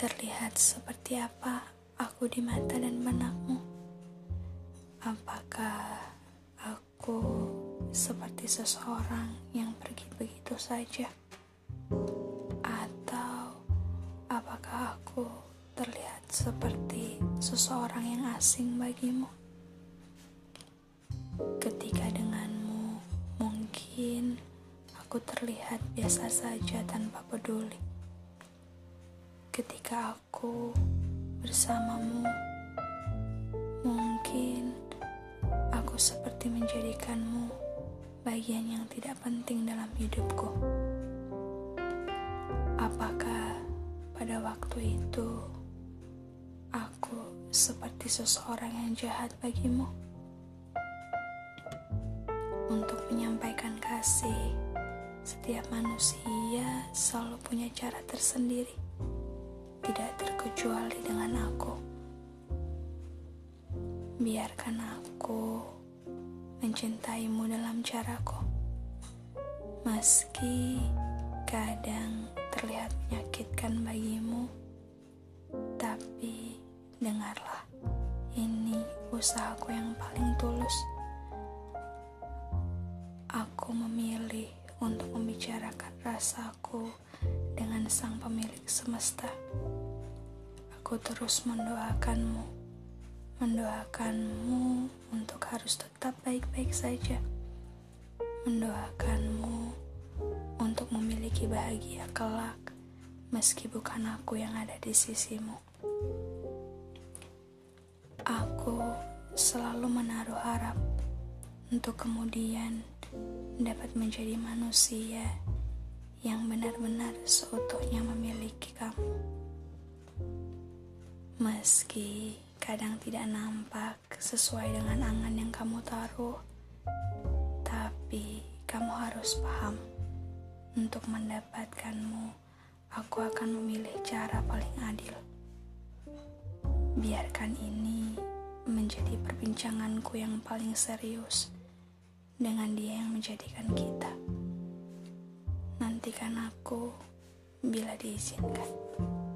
terlihat seperti apa aku di mata dan benakmu? Apakah aku seperti seseorang yang pergi begitu saja? Atau apakah aku terlihat seperti seseorang yang asing bagimu? Ketika denganmu, mungkin aku terlihat biasa saja tanpa peduli ketika aku bersamamu, mungkin aku seperti menjadikanmu bagian yang tidak penting dalam hidupku. Apakah pada waktu itu aku seperti seseorang yang jahat bagimu? Untuk menyampaikan kasih, setiap manusia selalu punya cara tersendiri tidak terkecuali dengan aku. Biarkan aku mencintaimu dalam caraku, meski kadang terlihat menyakitkan bagimu, tapi dengarlah, ini usahaku yang paling tulus. Aku memilih untuk membicarakan rasaku dengan Sang Pemilik semesta. Aku terus mendoakanmu, mendoakanmu untuk harus tetap baik-baik saja, mendoakanmu untuk memiliki bahagia kelak, meski bukan aku yang ada di sisimu. Aku selalu menaruh harap untuk kemudian dapat menjadi manusia yang benar-benar seutuhnya memiliki kamu. Meski kadang tidak nampak sesuai dengan angan yang kamu taruh, tapi kamu harus paham, untuk mendapatkanmu, aku akan memilih cara paling adil. Biarkan ini menjadi perbincanganku yang paling serius dengan dia yang menjadikan kita. Nantikan aku bila diizinkan.